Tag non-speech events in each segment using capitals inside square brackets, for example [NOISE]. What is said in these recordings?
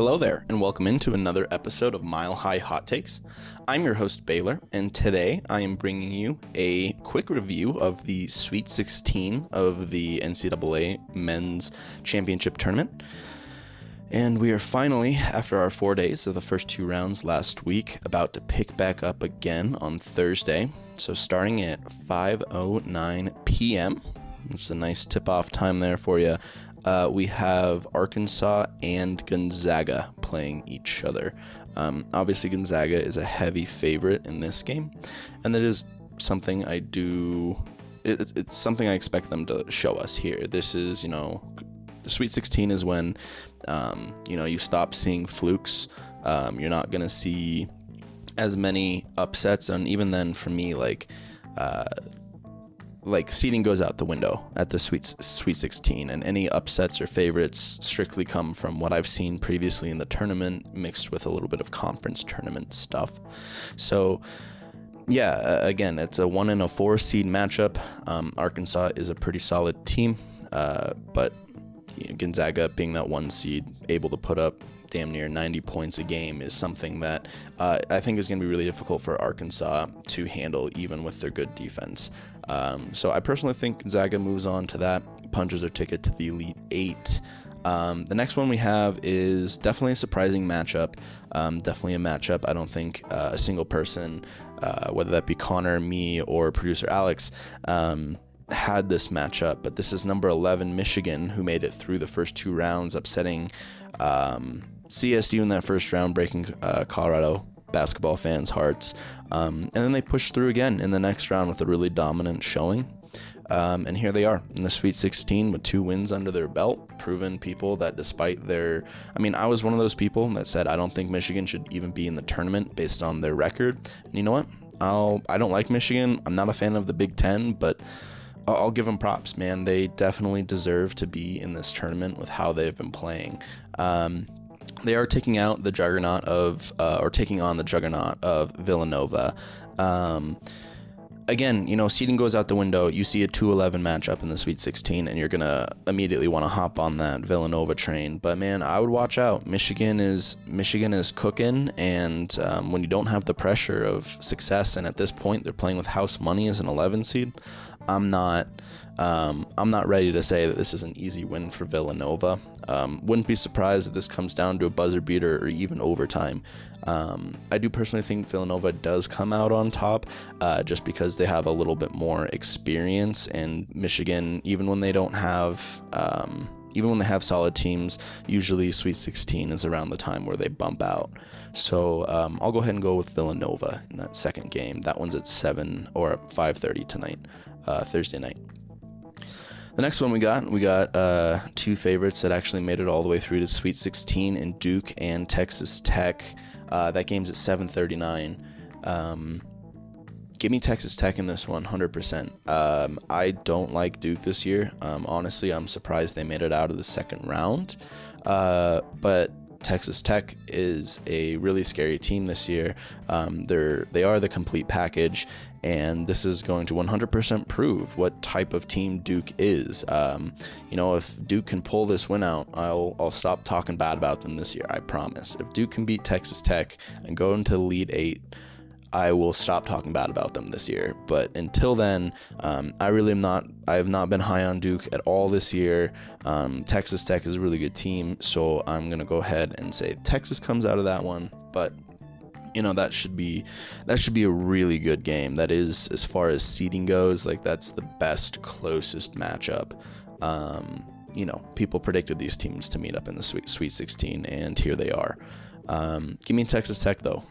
Hello there, and welcome into another episode of Mile High Hot Takes. I'm your host, Baylor, and today I am bringing you a quick review of the Sweet 16 of the NCAA Men's Championship Tournament. And we are finally, after our four days of the first two rounds last week, about to pick back up again on Thursday. So starting at 5:09 p.m. It's a nice tip-off time there for you uh, we have Arkansas and Gonzaga playing each other. Um, obviously, Gonzaga is a heavy favorite in this game, and that is something I do. It's, it's something I expect them to show us here. This is, you know, the Sweet 16 is when, um, you know, you stop seeing flukes. Um, you're not going to see as many upsets, and even then, for me, like. Uh, like seeding goes out the window at the sweet sweet 16 and any upsets or favorites strictly come from what i've seen previously in the tournament mixed with a little bit of conference tournament stuff. So yeah again it's a one and a four seed matchup. Um, arkansas is a pretty solid team uh, but you know, gonzaga being that one seed able to put up damn near 90 points a game is something that uh, I think is going to be really difficult for Arkansas to handle, even with their good defense. Um, so I personally think Gonzaga moves on to that, punches their ticket to the Elite Eight. Um, the next one we have is definitely a surprising matchup. Um, definitely a matchup I don't think uh, a single person, uh, whether that be Connor, me, or producer Alex, um, had this matchup. But this is number 11 Michigan, who made it through the first two rounds, upsetting um, CSU in that first round, breaking uh, Colorado basketball fans' hearts. Um, and then they pushed through again in the next round with a really dominant showing. Um, and here they are in the Sweet 16 with two wins under their belt, proven people that despite their. I mean, I was one of those people that said I don't think Michigan should even be in the tournament based on their record. And you know what? I'll, I don't like Michigan. I'm not a fan of the Big Ten, but I'll, I'll give them props, man. They definitely deserve to be in this tournament with how they've been playing. Um, they are taking out the juggernaut of, uh, or taking on the juggernaut of Villanova. Um, again, you know, seeding goes out the window. You see a 2-11 matchup in the Sweet 16, and you're gonna immediately want to hop on that Villanova train. But man, I would watch out. Michigan is Michigan is cooking, and um, when you don't have the pressure of success, and at this point they're playing with house money as an 11 seed, I'm not. Um, I'm not ready to say that this is an easy win for Villanova. Um, wouldn't be surprised if this comes down to a buzzer beater or even overtime. Um, I do personally think Villanova does come out on top uh, just because they have a little bit more experience, and Michigan, even when they don't have. Um, even when they have solid teams, usually Sweet 16 is around the time where they bump out. So um, I'll go ahead and go with Villanova in that second game. That one's at 7 or 5:30 tonight, uh, Thursday night. The next one we got, we got uh, two favorites that actually made it all the way through to Sweet 16 in Duke and Texas Tech. Uh, that game's at 7:39. Um, give me Texas Tech in this one, 100%. Um, I don't like Duke this year. Um, honestly, I'm surprised they made it out of the second round. Uh, but Texas Tech is a really scary team this year. Um, they're they are the complete package, and this is going to 100% prove what type of team Duke is. Um, you know, if Duke can pull this win out, I'll I'll stop talking bad about them this year. I promise. If Duke can beat Texas Tech and go into the Elite Eight. I will stop talking bad about them this year. But until then, um, I really am not. I have not been high on Duke at all this year. Um, Texas Tech is a really good team, so I'm gonna go ahead and say Texas comes out of that one. But you know that should be that should be a really good game. That is as far as seeding goes, like that's the best closest matchup. Um, you know, people predicted these teams to meet up in the Sweet Sweet 16, and here they are. Um, give me Texas Tech though.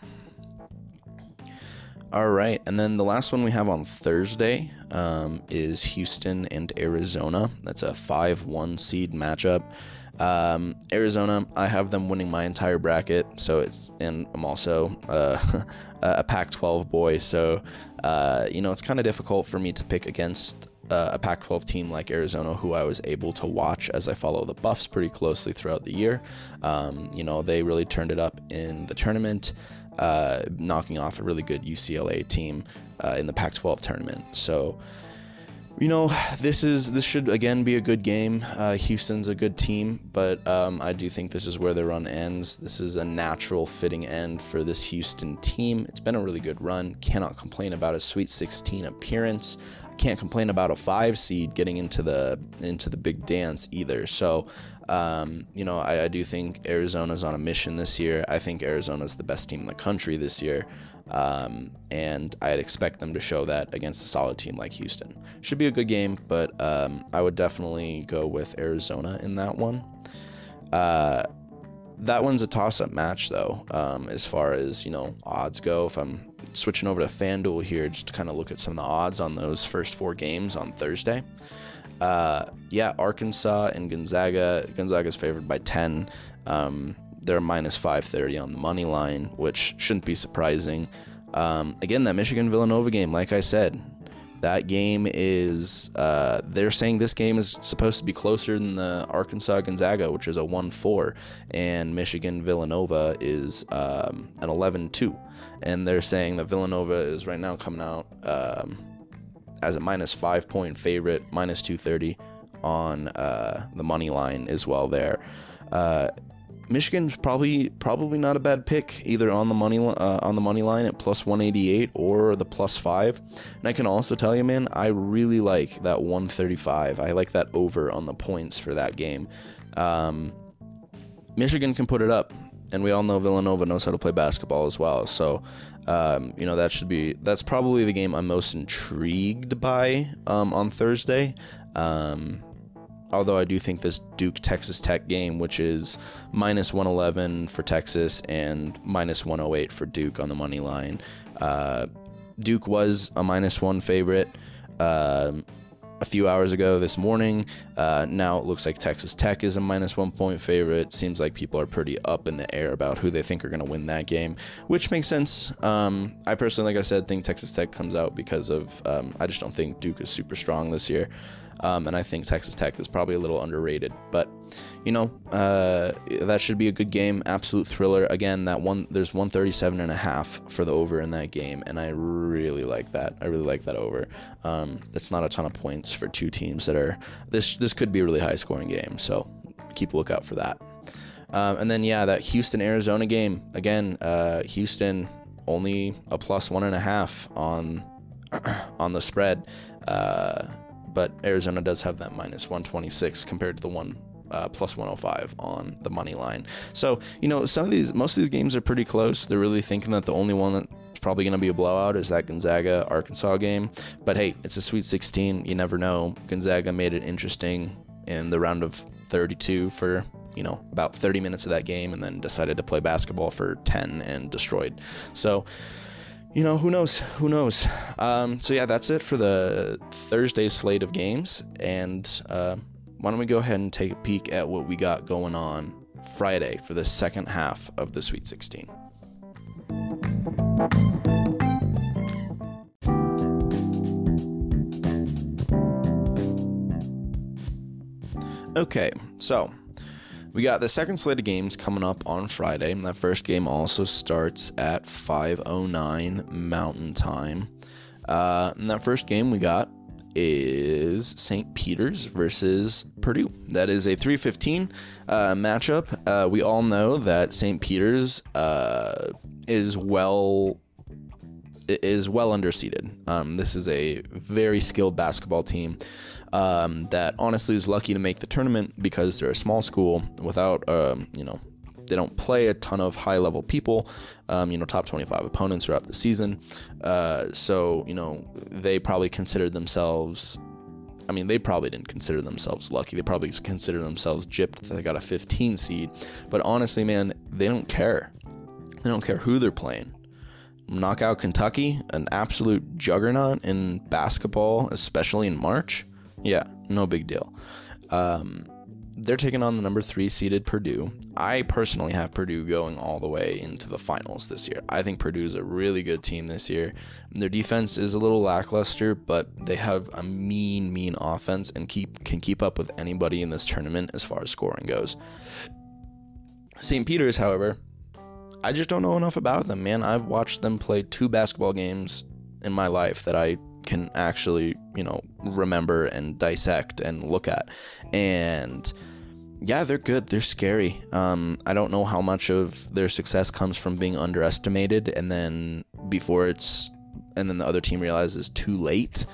All right, and then the last one we have on Thursday um, is Houston and Arizona. That's a five-one seed matchup. Um, Arizona, I have them winning my entire bracket, so it's and I'm also uh, [LAUGHS] a Pac-12 boy, so uh, you know it's kind of difficult for me to pick against uh, a Pac-12 team like Arizona, who I was able to watch as I follow the Buffs pretty closely throughout the year. Um, you know they really turned it up in the tournament, uh, knocking off a really good UCLA team uh, in the Pac-12 tournament. So you know, this is this should again be a good game. Uh, Houston's a good team, but um, I do think this is where the run ends. This is a natural fitting end for this Houston team. It's been a really good run. Cannot complain about a Sweet 16 appearance. Can't complain about a five seed getting into the into the big dance either. So, um, you know, I, I do think Arizona's on a mission this year. I think Arizona's the best team in the country this year. Um, and I'd expect them to show that against a solid team like Houston. Should be a good game, but um, I would definitely go with Arizona in that one. Uh, that one's a toss-up match, though, um, as far as you know odds go. If I'm switching over to FanDuel here, just to kind of look at some of the odds on those first four games on Thursday. Uh, yeah, Arkansas and Gonzaga. Gonzaga's favored by 10. Um, they're minus 530 on the money line, which shouldn't be surprising. Um, again, that Michigan Villanova game, like I said, that game is, uh, they're saying this game is supposed to be closer than the Arkansas Gonzaga, which is a 1 4, and Michigan Villanova is um, an 11 2. And they're saying that Villanova is right now coming out um, as a minus five point favorite, minus 230 on uh, the money line as well there. Uh, Michigan's probably probably not a bad pick either on the money uh, on the money line at plus 188 or the plus 5. And I can also tell you man, I really like that 135. I like that over on the points for that game. Um, Michigan can put it up and we all know Villanova knows how to play basketball as well. So, um, you know that should be that's probably the game I'm most intrigued by um, on Thursday. Um, although I do think this Duke Texas Tech game, which is minus 111 for Texas and minus 108 for Duke on the money line, uh, Duke was a minus one favorite. Uh, a few hours ago this morning. Uh, now it looks like Texas Tech is a minus one point favorite. Seems like people are pretty up in the air about who they think are going to win that game, which makes sense. Um, I personally, like I said, think Texas Tech comes out because of um, I just don't think Duke is super strong this year. Um, and I think Texas Tech is probably a little underrated. But you know, uh, that should be a good game. Absolute thriller. Again, that one there's 137 and a half for the over in that game, and I really like that. I really like that over. Um, that's not a ton of points for two teams that are this. This could be a really high scoring game. So keep a lookout for that. Um, and then yeah, that Houston Arizona game again. Uh, Houston only a plus one and a half on [CLEARS THROAT] on the spread. Uh, but Arizona does have that minus 126 compared to the one uh, plus 105 on the money line. So, you know, some of these, most of these games are pretty close. They're really thinking that the only one that's probably going to be a blowout is that Gonzaga Arkansas game. But hey, it's a Sweet 16. You never know. Gonzaga made it interesting in the round of 32 for you know about 30 minutes of that game and then decided to play basketball for 10 and destroyed so you know, who knows? Who knows? Um, so, yeah, that's it for the Thursday slate of games. And uh, why don't we go ahead and take a peek at what we got going on Friday for the second half of the Sweet 16. Okay, so we got the second slate of games coming up on Friday. That first game also starts at 5:09 Mountain Time. Uh, and that first game we got is St. Peter's versus Purdue. That is a 315 uh, matchup. Uh, we all know that St. Peter's uh, is well is well underseeded. Um, this is a very skilled basketball team um, that honestly is lucky to make the tournament because they're a small school without, um, you know, they don't play a ton of high level people, um, you know, top 25 opponents throughout the season. Uh, so, you know, they probably considered themselves. I mean, they probably didn't consider themselves lucky. They probably consider themselves gypped that they got a 15 seed. But honestly, man, they don't care. They don't care who they're playing knock out Kentucky, an absolute juggernaut in basketball, especially in March. Yeah, no big deal. Um, they're taking on the number three seeded Purdue. I personally have Purdue going all the way into the finals this year. I think Purdue is a really good team this year. Their defense is a little lackluster, but they have a mean, mean offense and keep can keep up with anybody in this tournament as far as scoring goes. St. Peter's, however, I just don't know enough about them, man. I've watched them play two basketball games in my life that I can actually, you know, remember and dissect and look at. And yeah, they're good. They're scary. Um, I don't know how much of their success comes from being underestimated, and then before it's, and then the other team realizes too late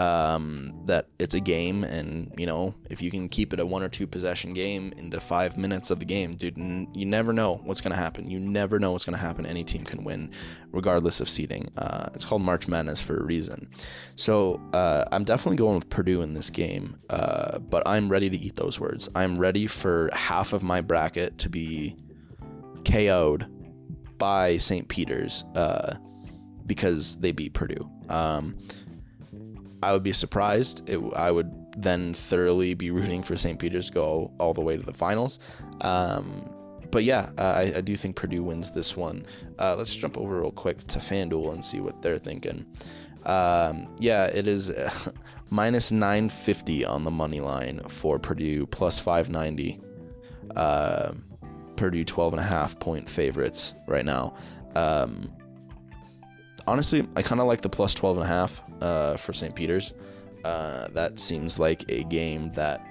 um, that it's a game, and you know if you can keep it a one or two possession game into five minutes of the game, dude, n- you never know what's gonna happen. You never know what's gonna happen. Any team can win, regardless of seeding. Uh, it's called March Madness for a reason. So uh, I'm definitely going with Purdue in this game, uh, but I'm ready to eat those words. I'm ready for half of my bracket to be KO'd by St. Peter's uh, because they beat Purdue. Um, I would be surprised. It, I would then thoroughly be rooting for St. Peter's to go all the way to the finals. Um, but yeah, uh, I, I, do think Purdue wins this one. Uh, let's jump over real quick to FanDuel and see what they're thinking. Um, yeah, it is uh, [LAUGHS] minus 950 on the money line for Purdue, plus 590. Uh, Purdue 12 and a half point favorites right now. Um, honestly, I kind of like the plus 12 and a half uh, for St. Peter's. Uh, that seems like a game that,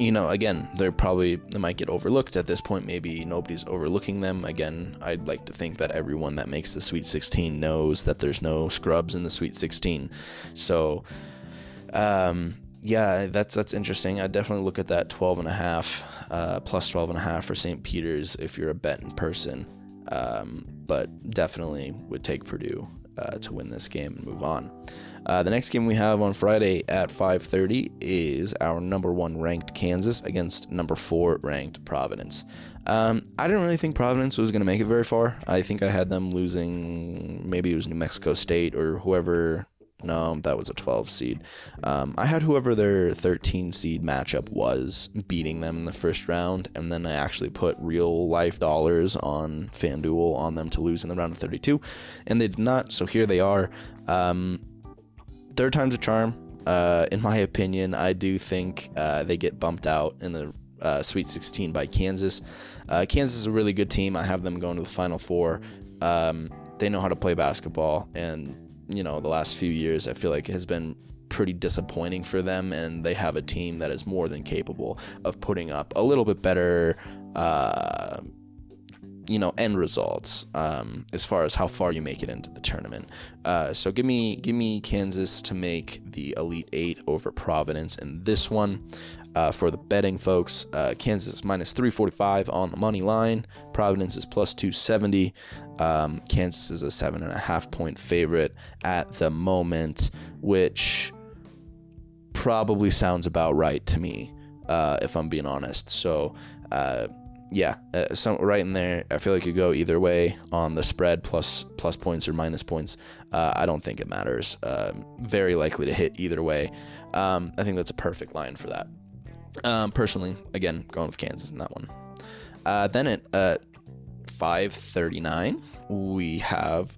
you know, again, they're probably, they might get overlooked at this point. Maybe nobody's overlooking them. Again, I'd like to think that everyone that makes the Sweet 16 knows that there's no scrubs in the Sweet 16. So, um, yeah, that's that's interesting. I definitely look at that 12 and a half, uh, plus 12 and a half for St. Peter's if you're a betting person. Um, but definitely would take Purdue uh, to win this game and move on. Uh, the next game we have on Friday at 5:30 is our number one ranked Kansas against number four ranked Providence. Um, I didn't really think Providence was going to make it very far. I think I had them losing. Maybe it was New Mexico State or whoever no, that was a 12 seed. Um, I had whoever their 13 seed matchup was beating them in the first round, and then I actually put real life dollars on FanDuel on them to lose in the round of 32, and they did not. So here they are. Um, third time's a charm. Uh, in my opinion, I do think uh, they get bumped out in the uh, Sweet 16 by Kansas. Uh, Kansas is a really good team. I have them going to the Final Four. Um, they know how to play basketball, and you know, the last few years, I feel like has been pretty disappointing for them, and they have a team that is more than capable of putting up a little bit better, uh, you know, end results um, as far as how far you make it into the tournament. Uh, so give me give me Kansas to make the Elite Eight over Providence in this one. Uh, for the betting folks, uh, Kansas minus 345 on the money line. Providence is plus 270. Um, Kansas is a seven and a half point favorite at the moment, which probably sounds about right to me, uh, if I'm being honest. So, uh, yeah, uh, right in there. I feel like you go either way on the spread, plus plus points or minus points. Uh, I don't think it matters. Um, very likely to hit either way. Um, I think that's a perfect line for that. Um, personally, again, going with Kansas in that one. Uh, then at uh, 5:39, we have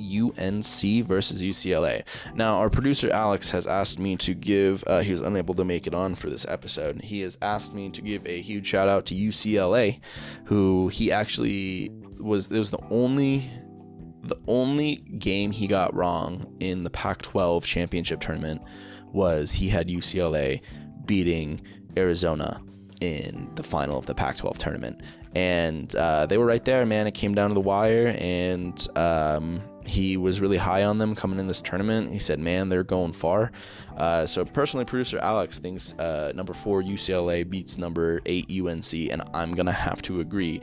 UNC versus UCLA. Now, our producer Alex has asked me to give, uh, he was unable to make it on for this episode. He has asked me to give a huge shout out to UCLA, who he actually was, it was the only. The only game he got wrong in the Pac 12 championship tournament was he had UCLA beating Arizona in the final of the Pac 12 tournament. And uh, they were right there, man. It came down to the wire, and um, he was really high on them coming in this tournament. He said, man, they're going far. Uh, so, personally, producer Alex thinks uh, number four UCLA beats number eight UNC, and I'm to have to agree.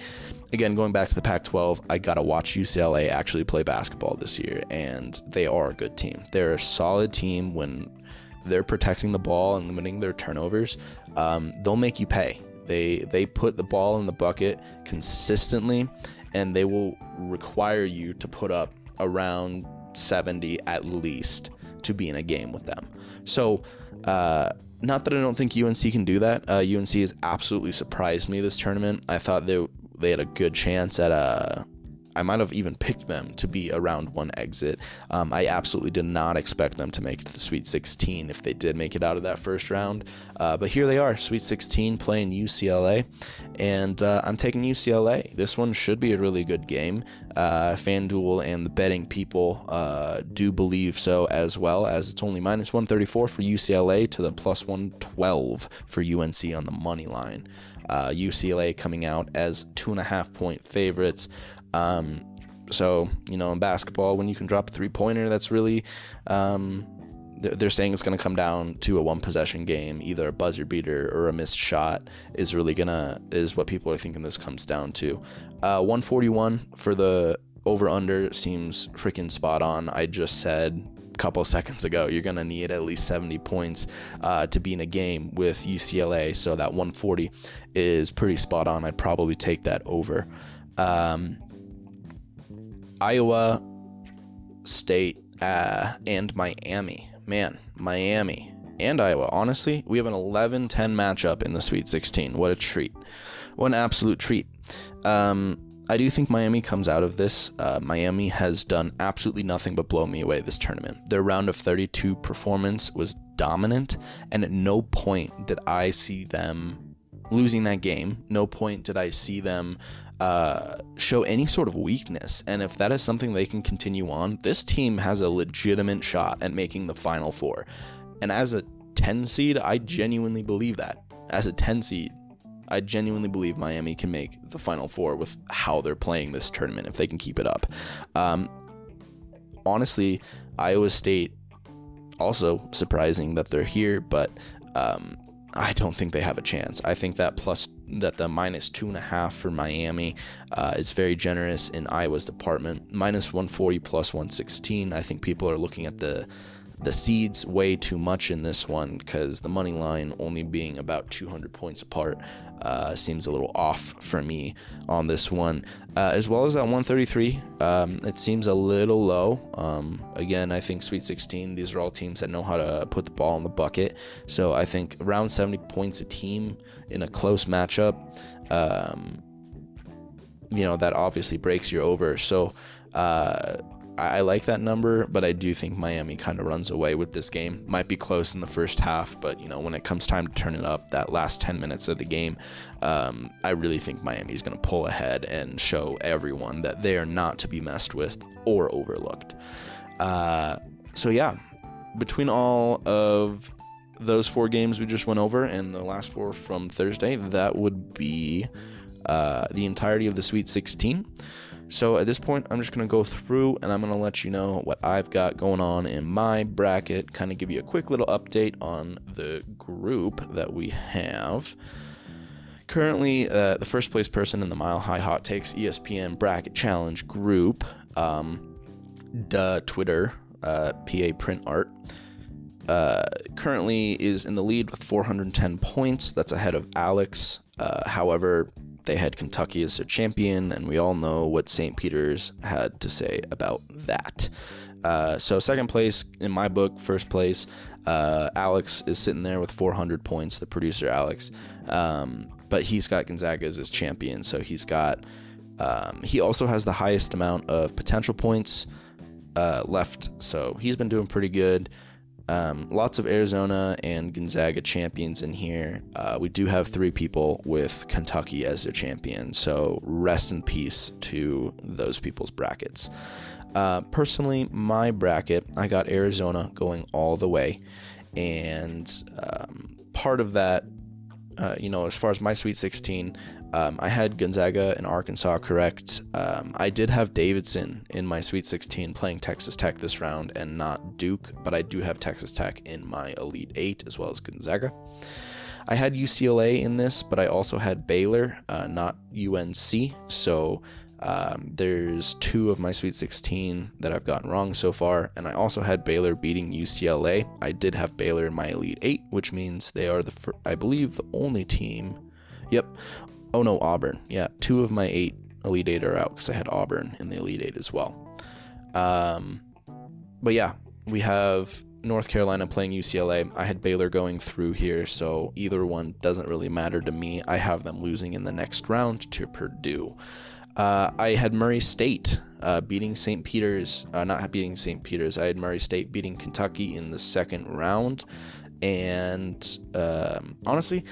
Again, going back to the Pac 12, I got to watch UCLA actually play basketball this year, and they are a good team. They're a solid team when they're protecting the ball and limiting their turnovers um, they'll make you pay. They they put the ball in the bucket consistently, and they will require you to put up around 70 at least to be in a game with them. So, uh, not that I don't think UNC can do that. Uh, UNC has absolutely surprised me this tournament. I thought they they had a good chance at a I might have even picked them to be around one exit. Um, I absolutely did not expect them to make it to the Sweet 16 if they did make it out of that first round. Uh, but here they are, Sweet 16 playing UCLA, and uh, I'm taking UCLA. This one should be a really good game. Uh, FanDuel and the betting people uh, do believe so as well, as it's only minus 134 for UCLA to the plus 112 for UNC on the money line. Uh, UCLA coming out as two and a half point favorites. Um, so, you know, in basketball, when you can drop a three pointer, that's really, um, they're saying it's going to come down to a one possession game, either a buzzer beater or a missed shot is really going to, is what people are thinking this comes down to. Uh, 141 for the over under seems freaking spot on. I just said a couple [LAUGHS] seconds ago. You're going to need at least 70 points uh, to be in a game with UCLA. So that 140 is pretty spot on. I'd probably take that over. Um, Iowa State uh, and Miami. Man, Miami and Iowa. Honestly, we have an 11 10 matchup in the Sweet 16. What a treat. What an absolute treat. Um, I do think Miami comes out of this. Uh, Miami has done absolutely nothing but blow me away this tournament. Their round of 32 performance was dominant, and at no point did I see them losing that game. No point did I see them uh, show any sort of weakness. And if that is something they can continue on, this team has a legitimate shot at making the Final Four. And as a 10 seed, I genuinely believe that. As a 10 seed, I genuinely believe Miami can make the Final Four with how they're playing this tournament if they can keep it up. Um, honestly, Iowa State also surprising that they're here, but um, I don't think they have a chance. I think that plus that the minus two and a half for Miami uh, is very generous in Iowa's department. Minus 140 plus 116. I think people are looking at the the seeds way too much in this one because the money line only being about 200 points apart uh, seems a little off for me on this one. Uh, as well as that 133, um, it seems a little low. Um, again, I think Sweet 16, these are all teams that know how to put the ball in the bucket. So I think around 70 points a team in a close matchup. Um, you know that obviously breaks your over. So uh, I, like that number, but I do think Miami kind of runs away with this game. Might be close in the first half, but you know when it comes time to turn it up, that last 10 minutes of the game, um, I really think Miami is going to pull ahead and show everyone that they are not to be messed with or overlooked. Uh, so yeah, between all of those four games we just went over and the last four from Thursday, that would be uh, the entirety of the Sweet 16. So at this point, I'm just going to go through and I'm going to let you know what I've got going on in my bracket, kind of give you a quick little update on the group that we have. Currently, uh, the first place person in the Mile High Hot Takes ESPN Bracket Challenge group, um, duh, Twitter, uh, PA Print Art, uh, currently is in the lead with 410 points. That's ahead of Alex. Uh, however, they had Kentucky as their champion, and we all know what St. Peter's had to say about that. Uh, so, second place in my book, first place, uh, Alex is sitting there with 400 points, the producer Alex. Um, but he's got Gonzaga as his champion, so he's got. Um, he also has the highest amount of potential points uh, left, so he's been doing pretty good. Um, lots of Arizona and Gonzaga champions in here. Uh, we do have three people with Kentucky as their champion, so rest in peace to those people's brackets. Uh, personally, my bracket, I got Arizona going all the way, and um, part of that, uh, you know, as far as my Sweet 16, um, I had Gonzaga and Arkansas correct. Um, I did have Davidson in my Sweet 16 playing Texas Tech this round and not Duke, but I do have Texas Tech in my Elite 8 as well as Gonzaga. I had UCLA in this, but I also had Baylor, uh, not UNC. So um, there's two of my Sweet 16 that I've gotten wrong so far, and I also had Baylor beating UCLA. I did have Baylor in my Elite 8, which means they are the, fir- I believe, the only team. Yep, Oh no, Auburn. Yeah, two of my eight Elite Eight are out because I had Auburn in the Elite Eight as well. Um, but yeah, we have North Carolina playing UCLA. I had Baylor going through here, so either one doesn't really matter to me. I have them losing in the next round to Purdue. Uh, I had Murray State uh, beating St. Peter's, uh, not beating St. Peter's. I had Murray State beating Kentucky in the second round. And um, honestly,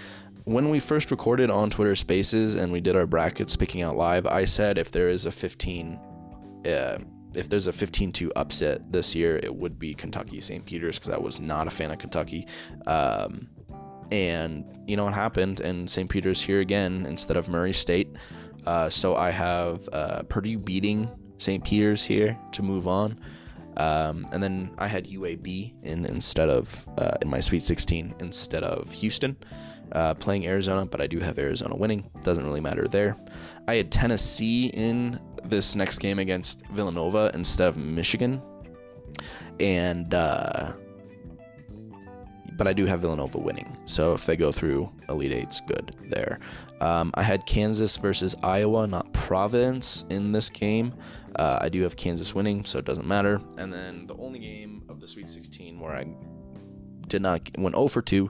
when we first recorded on Twitter Spaces and we did our brackets picking out live, I said if there is a 15, uh, if there's a 15-2 upset this year, it would be Kentucky St. Peter's because I was not a fan of Kentucky. Um, and you know what happened, and St. Peter's here again instead of Murray State. Uh, so I have uh, Purdue beating St. Peter's here to move on. Um, and then I had UAB in instead of uh, in my Sweet 16 instead of Houston uh, playing Arizona, but I do have Arizona winning. Doesn't really matter there. I had Tennessee in this next game against Villanova instead of Michigan, and uh, but I do have Villanova winning. So if they go through Elite Eight's good there. Um, I had Kansas versus Iowa, not Providence, in this game. Uh, I do have Kansas winning, so it doesn't matter. And then the only game of the Sweet 16 where I did not went 0 for 2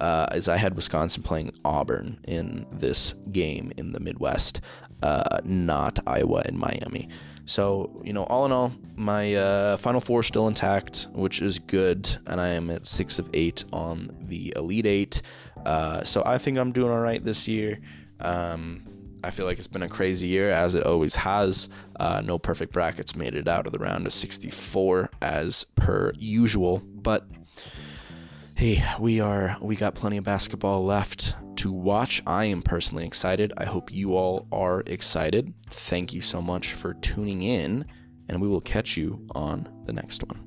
uh, as I had Wisconsin playing Auburn in this game in the Midwest, uh, not Iowa and Miami. So, you know, all in all, my uh, Final Four still intact, which is good, and I am at six of eight on the Elite Eight. Uh, so I think I'm doing all right this year. Um, I feel like it's been a crazy year, as it always has. Uh, no perfect brackets made it out of the round of 64 as per usual, but hey, we are we got plenty of basketball left to watch. I am personally excited. I hope you all are excited. Thank you so much for tuning in, and we will catch you on the next one.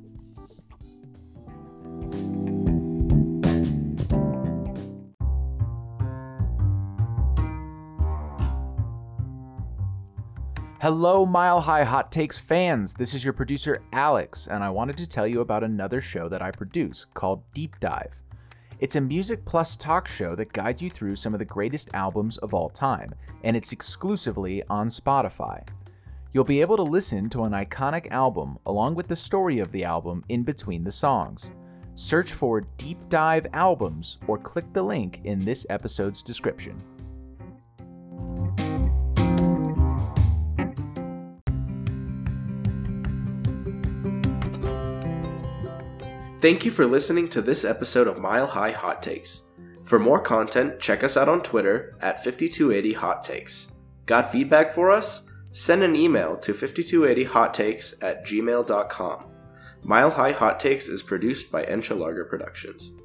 Hello, Mile High Hot Takes fans. This is your producer, Alex, and I wanted to tell you about another show that I produce called Deep Dive. It's a music plus talk show that guides you through some of the greatest albums of all time, and it's exclusively on Spotify. You'll be able to listen to an iconic album along with the story of the album in between the songs. Search for Deep Dive Albums or click the link in this episode's description. Thank you for listening to this episode of Mile High Hot Takes. For more content, check us out on Twitter at 5280 Hot Takes. Got feedback for us? Send an email to 5280hottakes at gmail.com. Mile High Hot Takes is produced by Enchilarga Productions.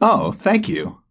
Oh, thank you.